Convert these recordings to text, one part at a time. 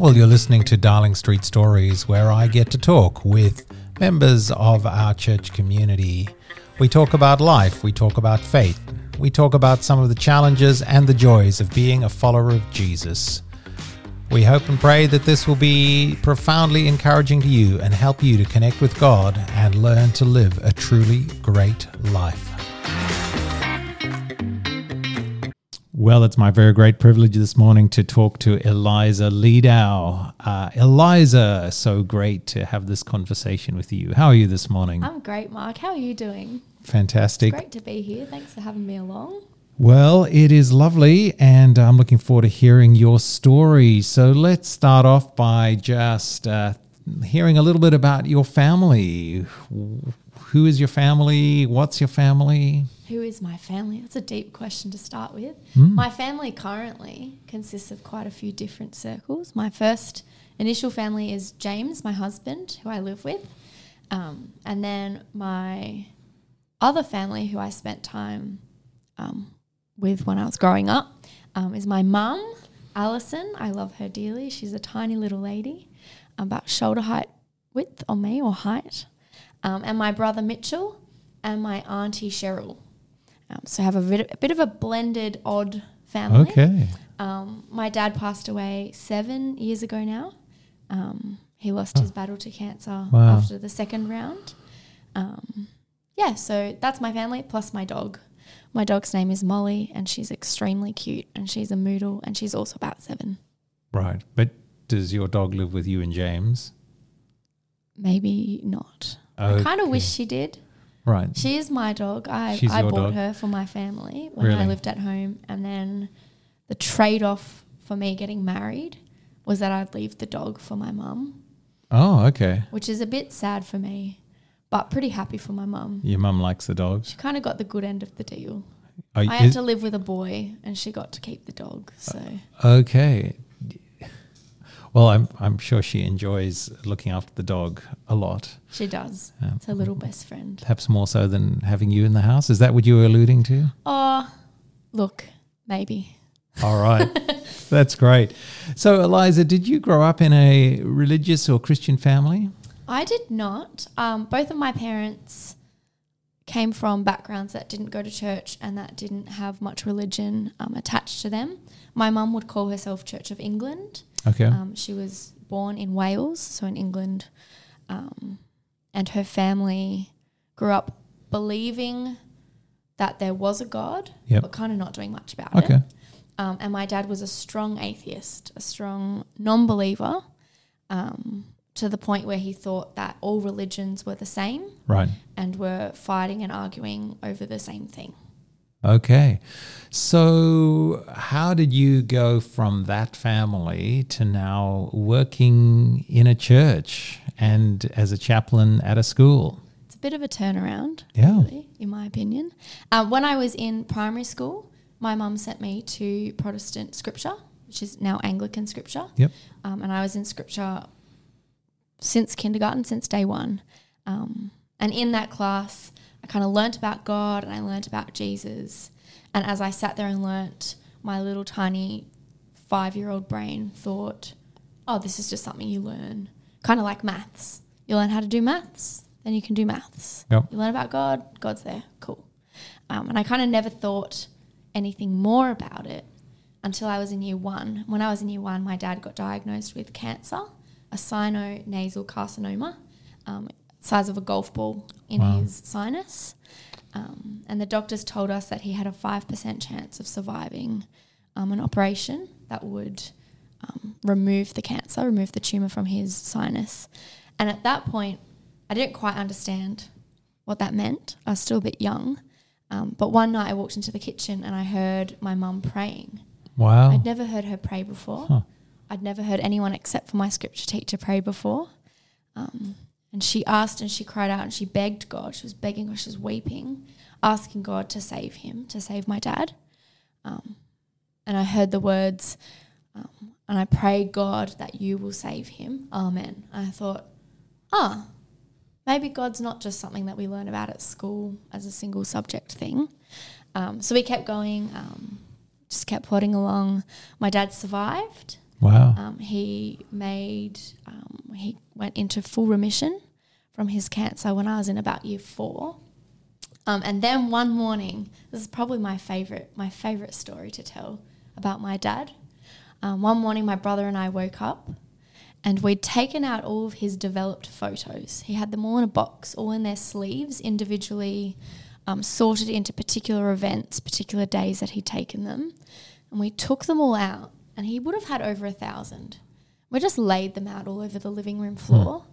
Well, you're listening to Darling Street Stories, where I get to talk with members of our church community. We talk about life, we talk about faith, we talk about some of the challenges and the joys of being a follower of Jesus. We hope and pray that this will be profoundly encouraging to you and help you to connect with God and learn to live a truly great life. Well, it's my very great privilege this morning to talk to Eliza Leadow. Uh, Eliza, so great to have this conversation with you. How are you this morning? I'm great, Mark. How are you doing? Fantastic. Great to be here. Thanks for having me along. Well, it is lovely, and I'm looking forward to hearing your story. So let's start off by just uh, hearing a little bit about your family. Who is your family? What's your family? Who is my family? That's a deep question to start with. Hmm. My family currently consists of quite a few different circles. My first initial family is James, my husband, who I live with. Um, and then my other family, who I spent time um, with when I was growing up, um, is my mum, Alison. I love her dearly. She's a tiny little lady, about shoulder height width on me or height. Um, and my brother Mitchell and my auntie Cheryl. Um, so I have a bit, a bit of a blended, odd family. Okay. Um, my dad passed away seven years ago now. Um, he lost his battle to cancer Wow. after the second round. Um, yeah, so that's my family plus my dog. My dog's name is Molly, and she's extremely cute, and she's a moodle, and she's also about seven. Right. But does your dog live with you and James? Maybe not. I kind of wish she did. Right. She is my dog. I, She's I bought dog? her for my family when I lived at home. And then the trade off for me getting married was that I'd leave the dog for my mum, Oh, okay. which is a bit sad for me, but pretty happy for my mum. Your mum likes the dogs. She kind of got the good end of the deal. I had to live with a boy and she got to keep the dog. So uh, Okay. Well, I'm I'm sure she enjoys looking after the dog a lot, she does. Yeah. It's her little best friend. perhaps more so than having you in the house. Is that what you were alluding to? Oh, look, maybe. All right. That's great. So, Eliza, did you grow up in a religious or Christian family? I did not. Um, both of my parents came from backgrounds that didn't go to church and that didn't have much religion um, attached to them. My mum would call herself Church of England. Okay. Um, she was born in Wales, so in England, um, and her family grew up believing that there was a God, Yep. but kind of not doing much about Okay. it. Um, and my dad was a strong atheist, a strong non believer, um, to the point where he thought that all religions were the same Right. and were fighting and arguing over the same thing. Okay. So, how did you go from that family to now working in a church and as a chaplain at a school? It's a bit of a turnaround, Yeah. really, in my opinion. Um, when I was in primary school, my mum sent me to Protestant scripture, which is now Anglican scripture. Yep. Um, and I was in scripture since kindergarten, since day one. Um, and in that class, kind of learnt about God and I learnt about Jesus. And as I sat there and learnt, my little tiny five year old brain thought, oh, this is just something you learn. Kind of like maths. You learn how to do maths, then you can do maths. Yep. You learn about God, God's there, cool. Um, and I kind of never thought anything more about it until I was in year one. When I was in year one, my dad got diagnosed with cancer, a sinonasal carcinoma, um, size of a golf ball in Wow. his sinus. Um, and the doctors told us that he had a 5% chance of surviving um, an operation that would um, remove the cancer, remove the tumor from his sinus. And at that point, I didn't quite understand what that meant. I was still a bit young. Um, but one night I walked into the kitchen and I heard my mum praying. Wow. I'd never heard her pray before. Huh. I'd never heard anyone except for my scripture teacher pray before. Um, and she asked and she cried out and she begged God. She was begging God, she was weeping, asking God to save him, to save my dad. Um, and I heard the words, um, and I pray, God, that you will save him. Amen. I thought, ah, maybe God's not just something that we learn about at school as a single subject thing. Um, so we kept going, um, just kept plodding along. My dad survived. Wow. Um, he made um, he went into full remission from his cancer when I was in about year four. Um, and then one morning, this is probably my favorite my favorite story to tell about my dad. Um, one morning, my brother and I woke up, and we'd taken out all of his developed photos. He had them all in a box, all in their sleeves, individually um, sorted into particular events, particular days that he'd taken them, and we took them all out. And he would have had over a thousand. We just laid them out all over the living room floor,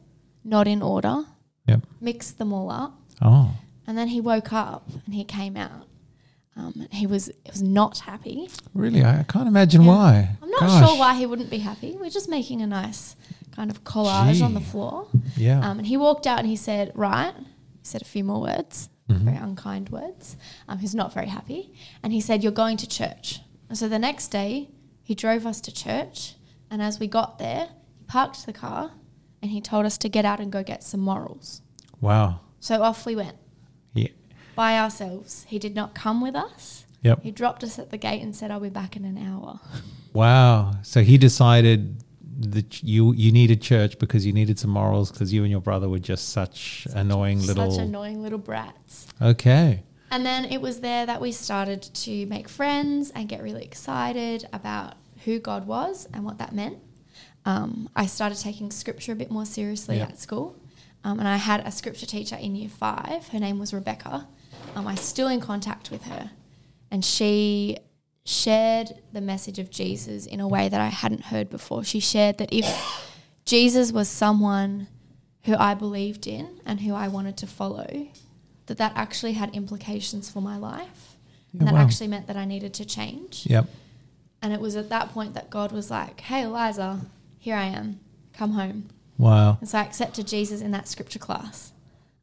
not in order, Yep. mixed them all up, Oh. and then he woke up and he came out. Um, he was he was not happy. Really? I can't imagine Yeah. why. I'm not Gosh. sure why he wouldn't be happy. We're just making a nice kind of collage on the floor. Yeah. Um, and he walked out and he said, "Right," he said a few more words, Mm-hmm. very unkind words. Um, he's not very happy, and he said, "You're going to church." And so the next day, he drove us to church, and as we got there, he parked the car, and he told us to get out and go get some morals. wow. So off we went Yeah. by ourselves. He did not come with us. Yep. He dropped us at the gate and said, "I'll be back in an hour." Wow. So he decided that you you needed church because you needed some morals because you and your brother were just such, annoying little. Such annoying little brats. okay. And then it was there that we started to make friends and get really excited about who God was and what that meant. Um, I started taking scripture a bit more seriously Yeah. at school. Um, and I had a scripture teacher in year five. Her name was Rebecca. Um, I'm still in contact with her. And she shared the message of Jesus in a way that I hadn't heard before. She shared that if Jesus was someone who I believed in and who I wanted to follow, that that actually had implications for my life. Yeah, and that wow. actually meant that I needed to change. Yep. And it was at that point that God was like, hey, Eliza, here I am. Come home. Wow. And so I accepted Jesus in that scripture class.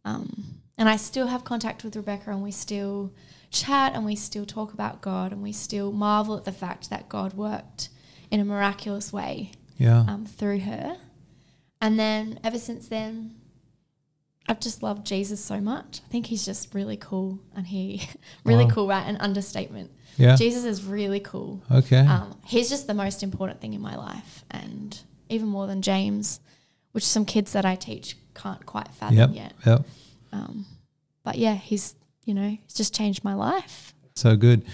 Um, and I still have contact with Rebecca and we still chat and we still talk about God and we still marvel at the fact that God worked in a miraculous way Yeah. um, through her. And then ever since then, I've just loved Jesus so much. I think he's just really cool and he, really Wow. cool, right? An understatement. yeah. Jesus is really cool. Okay. Um, he's just the most important thing in my life, and even more than James, which some kids that I teach can't quite fathom yep. yet. Yep. Um, but yeah, he's you know he's just changed my life. So good.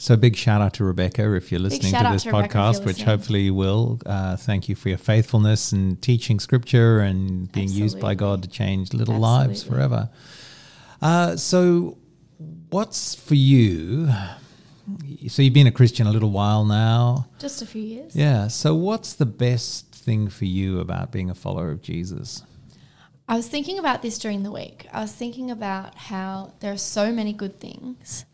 So big shout out to Rebecca if you're listening to this to podcast, which hopefully you will. Uh, thank you for your faithfulness and teaching scripture and being used by God to change little lives forever. Uh, so, what's for you? So you've been a Christian a little while now. Just a few years. Yeah. So what's the best thing for you about being a follower of Jesus? I was thinking about this during the week. I was thinking about how there are so many good things,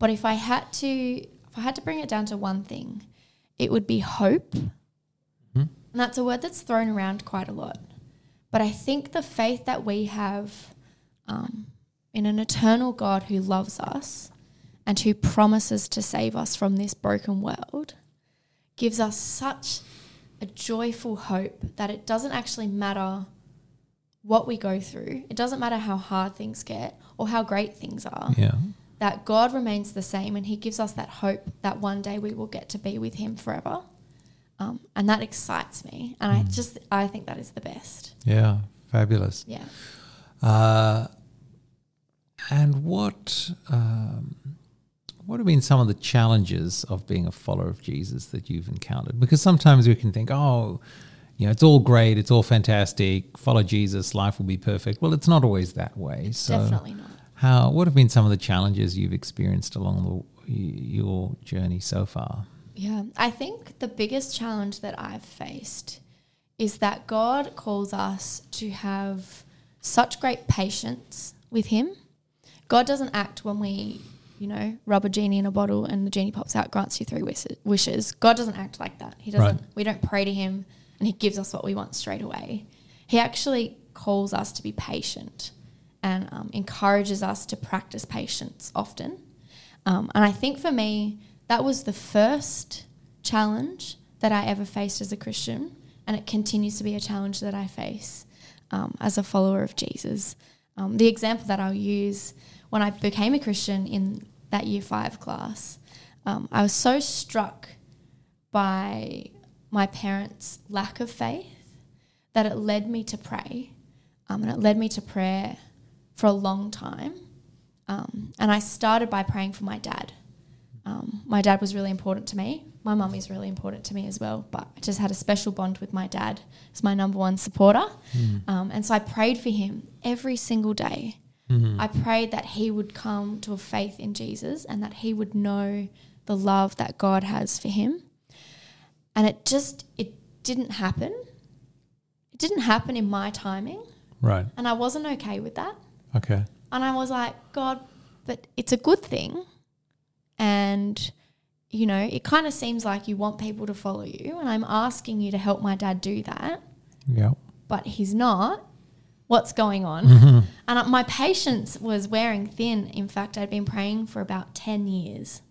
but if I had to, if I had to bring it down to one thing, it would be hope. Hmm? And that's a word that's thrown around quite a lot. But I think the faith that we have um, in an eternal God who loves us and who promises to save us from this broken world gives us such a joyful hope that it doesn't actually matter what we go through. It doesn't matter how hard things get or how great things are. Yeah. That God remains the same and He gives us that hope that one day we will get to be with Him forever. Um, and that excites me. And I just, I think that is the best. Yeah. Fabulous. Yeah. Uh, and what um, what have been some of the challenges of being a follower of Jesus that you've encountered? Because sometimes we can think, oh, you know, it's all great, it's all fantastic. Follow Jesus, life will be perfect. Well, it's not always that way. So, Definitely not. How what have been some of the challenges you've experienced along the, your journey so far? Yeah, I think the biggest challenge that I've faced is that God calls us to have such great patience with Him. God doesn't act when we, you know, rub a genie in a bottle and the genie pops out, grants you three wishes. God doesn't act like that. He doesn't. Right. We don't pray to Him and He gives us what we want straight away. He actually calls us to be patient and um, encourages us to practice patience often. Um, and I think for me, that was the first challenge that I ever faced as a Christian, and it continues to be a challenge that I face um, as a follower of Jesus. Um, the example that I'll use when I became a Christian in that year five class, um, I was so struck by my parents' lack of faith that it led me to pray. Um, and it led me to prayer for a long time. Um, and I started by praying for my dad. Um, my dad was really important to me. My mum is really important to me as well, but I just had a special bond with my dad as my number one supporter. Um, and so I prayed for him every single day. I prayed that he would come to a faith in Jesus and that he would know the love that God has for him. And it just it didn't happen. It didn't happen in my timing, Right. and I wasn't okay with that. Okay. And I was like, God, but it's a good thing. And, you know, it kind of seems like you want people to follow you. And I'm asking you to help my dad do that, Yeah. but he's not. What's going on? And uh, my patience was wearing thin. In fact, I'd been praying for about 10 years,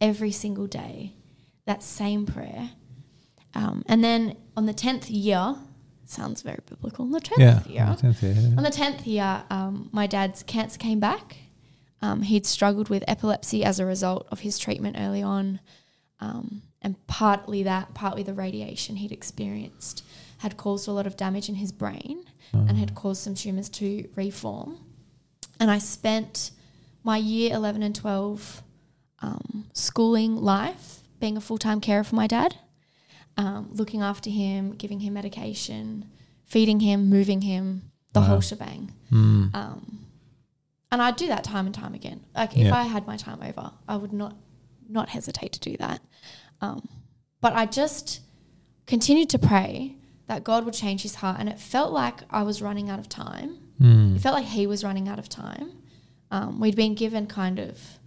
every single day, that same prayer. Um, and then on the 10th year, sounds very biblical, on the 10th Yeah. year, Tenth year, yeah. on the 10th year, um, my dad's cancer came back. Um, he'd struggled with epilepsy as a result of his treatment early on. Um, and partly that, partly the radiation he'd experienced had caused a lot of damage in his brain and had caused some tumours to reform. And I spent my year 11 and 12 um, schooling life being a full time carer for my dad, um, looking after him, giving him medication, feeding him, moving him, the Wow. whole shebang. Mm. Um, and I'd do that time and time again. Like if Yeah. I had my time over, I would not not hesitate to do that. Um, but I just continued to pray that God would change his heart, and it felt like I was running out of time. Mm. It felt like he was running out of time. Um, we'd been given kind of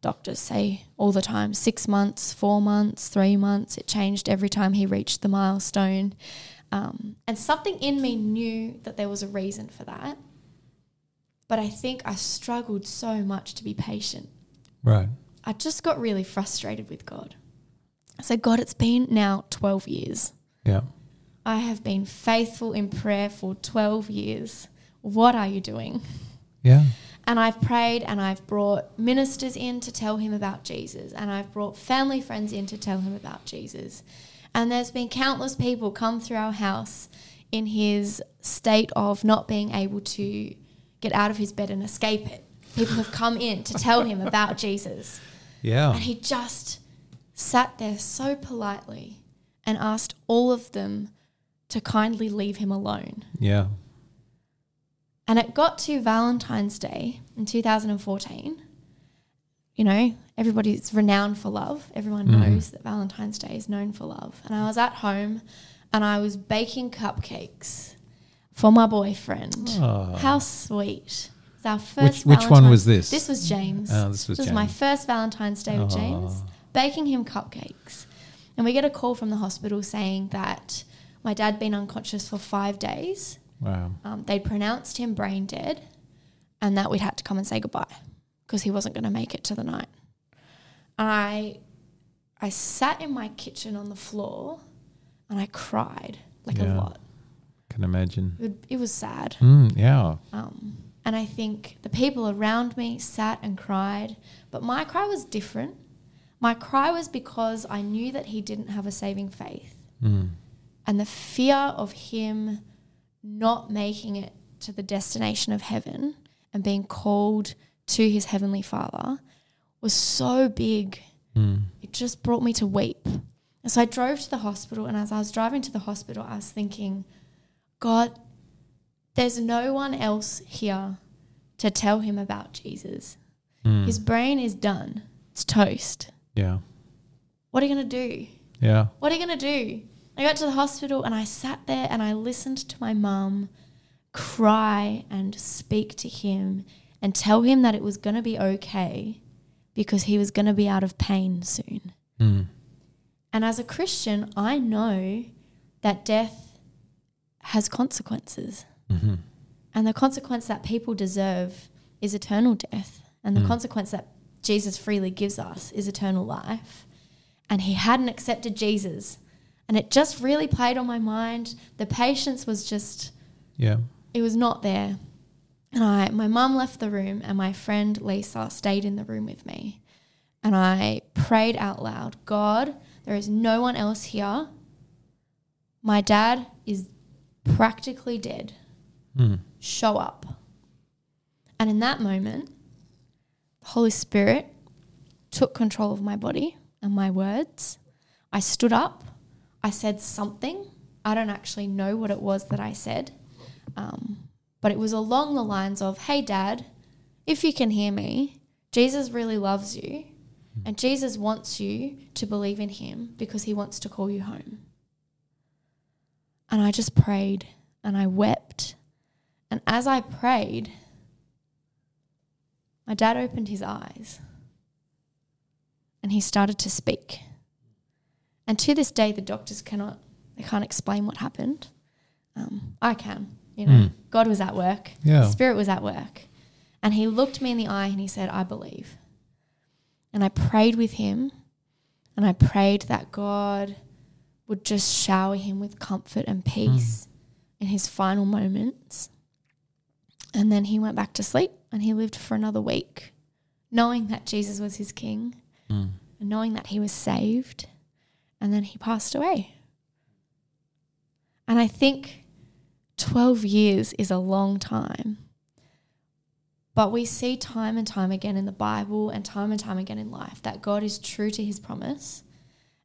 doctors say all the time six months, four months, three months. It changed every time he reached the milestone. Um, and something in me knew that there was a reason for that. But I think I struggled so much to be patient. Right. I just got really frustrated with God. I said, God, it's been now 12 years. Yeah. I have been faithful in prayer for 12 years. What are you doing? Yeah. And I've prayed and I've brought ministers in to tell him about Jesus. And I've brought family friends in to tell him about Jesus. And there's been countless people come through our house in his state of not being able to get out of his bed and escape it. People have come in to tell him about Jesus. Yeah. And he just sat there so politely and asked all of them to kindly leave him alone. Yeah. And it got to Valentine's Day in 2014. You know, everybody's renowned for love. Everyone Mhm. knows that Valentine's Day is known for love. And I was at home and I was baking cupcakes for my boyfriend. Oh. How sweet. It's our first Which which one was this? This was James. Oh, this was This was my first Valentine's Day with ah. James, Oh. baking him cupcakes. And we get a call from the hospital saying that my dad had been unconscious for five days. Wow. Um, they'd pronounced him brain dead, and that we'd had to come and say goodbye because he wasn't going to make it to the night. I, I sat in my kitchen on the floor, and I cried like a Yeah. lot. Can imagine. It, it was sad. Mm, yeah. Um, and I think the people around me sat and cried, but my cry was different. My cry was because I knew that he didn't have a saving faith. Mm. And the fear of him not making it to the destination of heaven and being called to his heavenly father was so big. Mm. It just brought me to weep. And so I drove to the hospital, and as I was driving to the hospital, I was thinking, God, there's no one else here to tell him about Jesus. Mm. His brain is done, it's toast. Yeah. What are you going to do? Yeah. What are you going to do? I got to the hospital and I sat there and I listened to my mum cry and speak to him and tell him that it was going to be okay because he was going to be out of pain soon. Mm. And as a Christian, I know that death has consequences. hmm And the consequence that people deserve is eternal death. And the Mm. consequence that Jesus freely gives us is eternal life. And he hadn't accepted Jesus. And it just really played on my mind. The patience was just, Yeah. it was not there. And I, my mum left the room, and my friend Lisa stayed in the room with me. And I prayed out loud God, there is no one else here My dad is practically dead. Hmm. Show up. And in that moment, the Holy Spirit took control of my body and my words. I stood up. I said something. I don't actually know what it was that I said. Um, but it was along the lines of, Hey, dad, if you can hear me, Jesus really loves you. And Jesus wants you to believe in him because he wants to call you home. And I just prayed and I wept. And as I prayed, my dad opened his eyes and he started to speak. And to this day, the doctors cannot, they can't explain what happened. Um, I can, you know, Mm. God was at work, Yeah. the Spirit was at work. And he looked me in the eye and he said, I believe. And I prayed with him and I prayed that God would just shower him with comfort and peace in his final moments. And then he went back to sleep and he lived for another week, knowing that Jesus was his king Mm. and knowing that he was saved. And then he passed away. And I think 12 years is a long time. But we see time and time again in the Bible and time and time again in life that God is true to his promise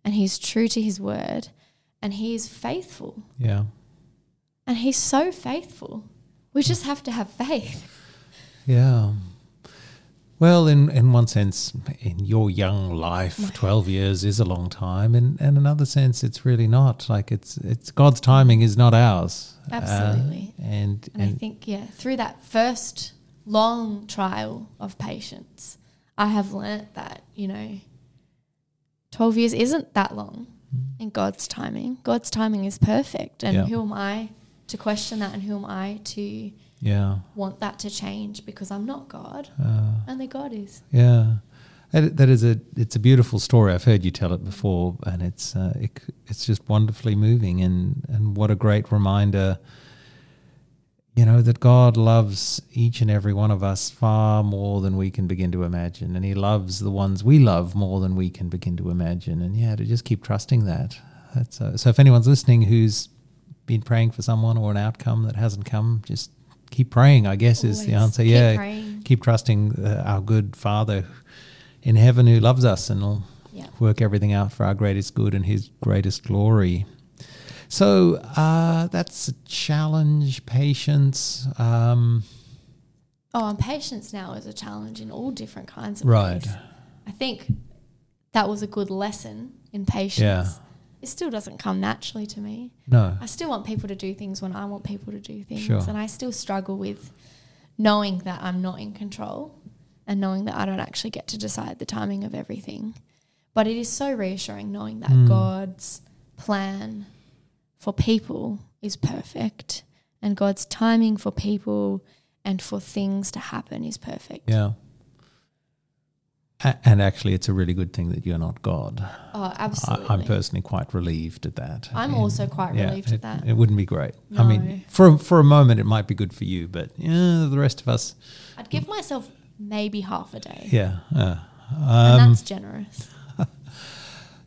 and he's true to his word and he is faithful. Yeah. And he's so faithful. We just have to have faith. Yeah. Well, in, in one sense, in your young life, twelve years is a long time. In in another sense, it's really not. Like it's it's God's timing is not ours. Uh, Absolutely. and And, I think, yeah, through that first long trial of patience, I have learnt that, you know, 12 years isn't that long in God's timing. God's timing is perfect. And Yeah. who am I to question that? And who am I to yeah, want that to change because I'm not God? uh, Only God is. yeah. That, that is a it's a beautiful story. I've heard you tell it before, and it's uh, it, it's just wonderfully moving, and and what a great reminder. You know that God loves each and every one of us far more than we can begin to imagine, and He loves the ones we love more than we can begin to imagine. And yeah, to just keep trusting that. That's uh, so. If anyone's listening who's been praying for someone or an outcome that hasn't come, just keep praying. I guess is the answer. keep yeah, praying. keep trusting uh, our good Father in heaven who loves us and will Yeah. work everything out for our greatest good and His greatest glory. So uh, that's a challenge, patience. Um, Oh, and patience now is a challenge in all different kinds of Right. ways. I think that was a good lesson in patience. Yeah. It still doesn't come naturally to me. no, I still want people to do things when I want people to do things. Sure. And I still struggle with knowing that I'm not in control and knowing that I don't actually get to decide the timing of everything. But it is so reassuring knowing that Mm. God's plan for people is perfect and God's timing for people and for things to happen is perfect. yeah. And actually, it's a really good thing that you're not God. Oh, I, absolutely. I'm personally quite relieved at that. I'm And, also quite relieved it, at that. It wouldn't be great. I mean, for for a moment, it might be good for you, but yeah, the rest of us, I'd give myself maybe half a day. yeah. Uh, And um, that's generous.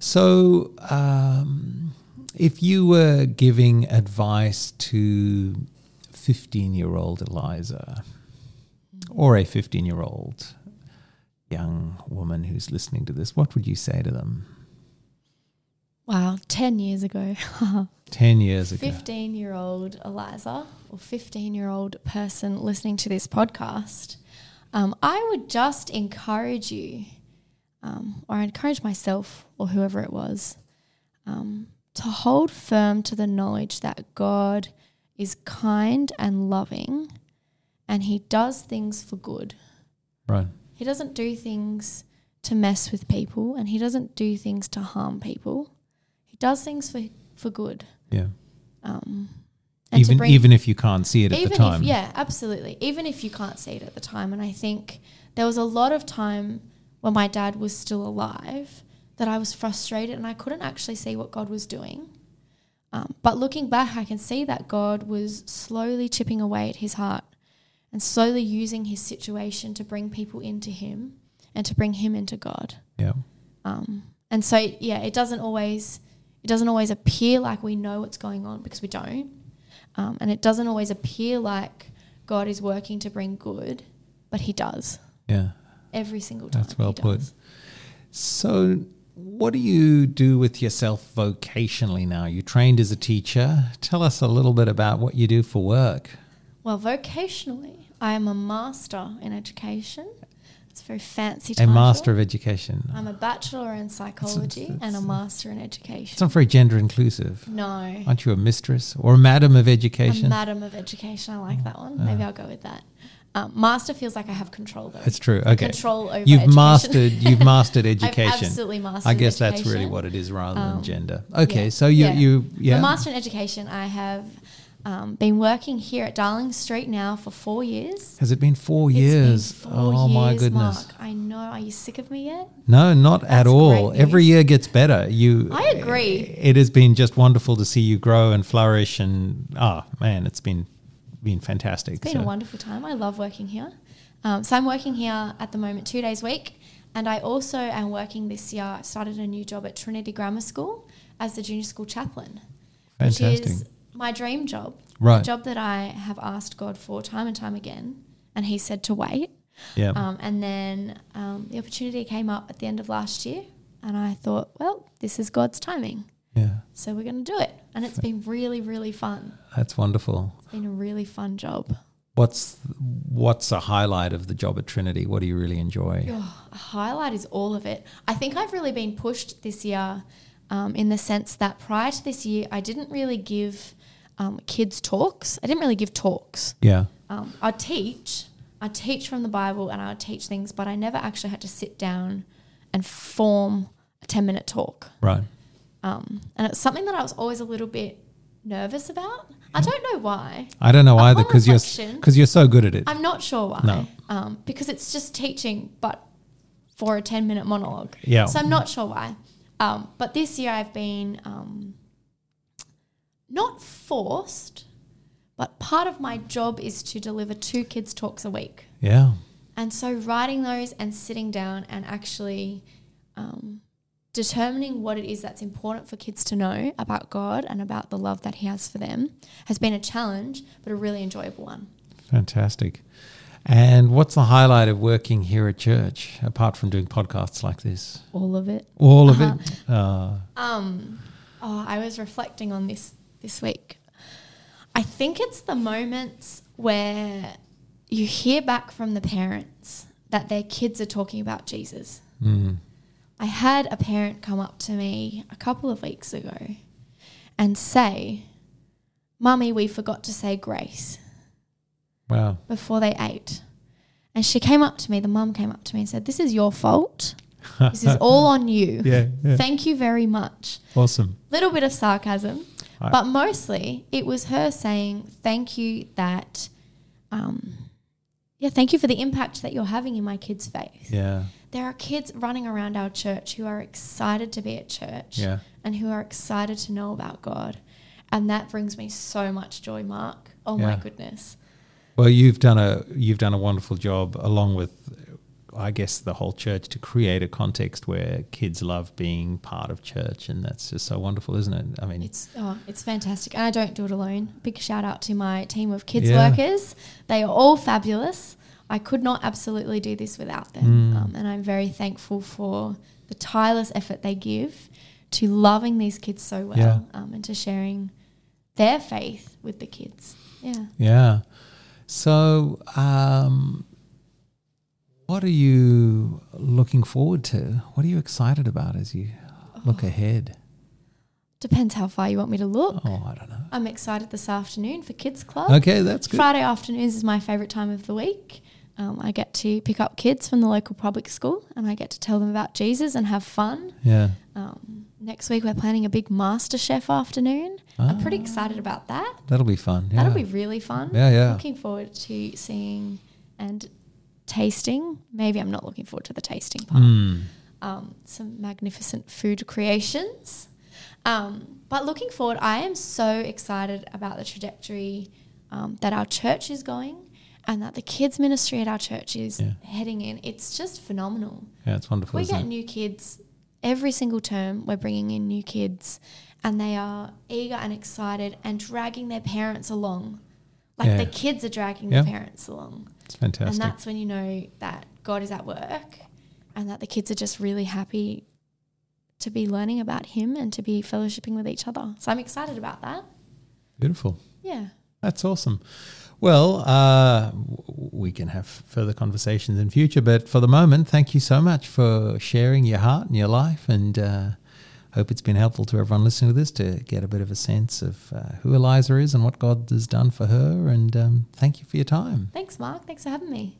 So, um, if you were giving advice to 15 year old Eliza or a 15 year old young woman who's listening to this, what would you say to them? Wow, 10 years ago. 10 years ago. 15 year old Eliza or 15 year old person listening to this podcast, um, I would just encourage you, um, or encourage myself or whoever it was, um, to hold firm to the knowledge that God is kind and loving and He does things for good. Right. He doesn't do things to mess with people and He doesn't do things to harm people. He does things for, for good. Yeah. Um, and Even, even if you can't see it at the time. If, yeah, absolutely. Even if you can't see it at the time. And I think there was a lot of time when my dad was still alive that I was frustrated and I couldn't actually see what God was doing. Um, but looking back, I can see that God was slowly chipping away at his heart and slowly using his situation to bring people into him and to bring him into God. Yeah. Um, and so, yeah, it doesn't always, it doesn't always appear like we know what's going on because we don't. Um, and it doesn't always appear like God is working to bring good, but He does Yeah. every single time. That's well put. So, what do you do with yourself vocationally now? You trained as a teacher. Tell us a little bit about what you do for work. Well, vocationally, I am a master in education. It's a very fancy A master of education. I'm a bachelor in psychology and a master in education. It's not very gender inclusive. No. Aren't you a mistress or a madam of education? A education? madam of education. I like that one. Maybe I'll go with that. Um, master feels like I have control though. That's true. Okay. Control over You've education. mastered you've mastered I've education. absolutely mastered I guess that's really what it is rather than Um, gender. Okay, yeah, so you yeah. you yeah. Master in education. I have um, been working here at Darling Street now for four years. Has it been 4 It's been years? four oh my goodness. Mark. I know. Are you sick of me yet? No, not at all. Every year gets better. You I agree. It has been just wonderful to see you grow and flourish and ah man, it's been been fantastic. It's been So- a wonderful time. I love working here. Um, so I'm working here at the moment two days a week, and I also am working this year. I started a new job at Trinity Grammar School as the junior school chaplain, Fantastic. which is my dream job. Right. A job that I have asked God for time and time again, and He said to wait. yeah. Um, and then um, the opportunity came up at the end of last year, and I thought, well, this is God's timing. yeah. So we're going to do it. And it's been really, really fun. That's wonderful. It's been a really fun job. What's what's a highlight of the job at Trinity? What do you really enjoy? Oh, a highlight is all of it. I think I've really been pushed this year um, in the sense that prior to this year, I didn't really give um, kids talks. I didn't really give talks. Yeah. Um, I'd teach, I'd teach from the Bible and I'd teach things, but I never actually had to sit down and form a 10 minute talk. Right. Um, and it's something that I was always a little bit nervous about. I don't know why. I don't know either because you're because you're so good at it. I'm not sure why. No. Um, because it's just teaching, but for a 10 minute monologue. Yeah. So I'm not sure why. Um, but this year I've been um, not forced, but part of my job is to deliver two kids' talks a week. yeah. And so writing those and sitting down and actually um, determining what it is that's important for kids to know about God and about the love that He has for them has been a challenge, but a really enjoyable one. Fantastic. And what's the highlight of working here at church apart from doing podcasts like this? All of it. All of Uh-huh. it. Uh, Um, oh, I was reflecting on this this week. I think it's the moments where you hear back from the parents that their kids are talking about Jesus. mm, I had a parent come up to me a couple of weeks ago and say, Mummy, we forgot to say grace wow. before they ate. And she came up to me, the mum came up to me and said, This is your fault. This is all on you. Yeah. yeah. Thank you very much. awesome. Little bit of sarcasm, But mostly it was her saying, Thank you that, um, yeah, thank you for the impact that you're having in my kids' faith. Yeah. There are kids running around our church who are excited to be at church Yeah. and who are excited to know about God. And that brings me so much joy, Mark. Oh my goodness. Well, you've done a you've done a wonderful job along with I guess the whole church to create a context where kids love being part of church and that's just so wonderful, isn't it? I mean, It's oh, it's fantastic, and I don't do it alone. Big shout out to my team of kids Yeah. workers; they are all fabulous. I could not absolutely do this without them, Mm. um, and I'm very thankful for the tireless effort they give to loving these kids so well, Yeah. um, and to sharing their faith with the kids. Yeah. Yeah. So, um, what are you looking forward to? What are you excited about as you look ahead? Depends how far you want me to look. Oh, I don't know. I'm excited this afternoon for Kids Club. Okay, that's good. Friday afternoons is my favourite time of the week. Um, I get to pick up kids from the local public school and I get to tell them about Jesus and have fun. Yeah. Um, next week, we're planning a big Master Chef afternoon. I'm pretty Ah. excited about that. That'll be fun. Yeah. That'll be really fun. Yeah, yeah. Looking forward to seeing and tasting. Maybe I'm not looking forward to the tasting part. Mm. Um, some magnificent food creations. Um, but looking forward, I am so excited about the trajectory um, that our church is going and that the kids' ministry at our church is Yeah. heading in. It's just phenomenal. Yeah, it's wonderful. We get it? new kids every single term. We're bringing in new kids, and they are eager and excited and dragging their parents along. Like Yeah. the kids are dragging Yeah. the parents along. It's fantastic. And that's when you know that God is at work and that the kids are just really happy to be learning about Him and to be fellowshipping with each other. So I'm excited about that. Beautiful. Yeah. That's awesome. Well, uh, we can have further conversations in future, but for the moment, thank you so much for sharing your heart and your life, and uh, hope it's been helpful to everyone listening to this to get a bit of a sense of uh, who Eliza is and what God has done for her. And um, thank you for your time. Thanks, Mark. Thanks for having me.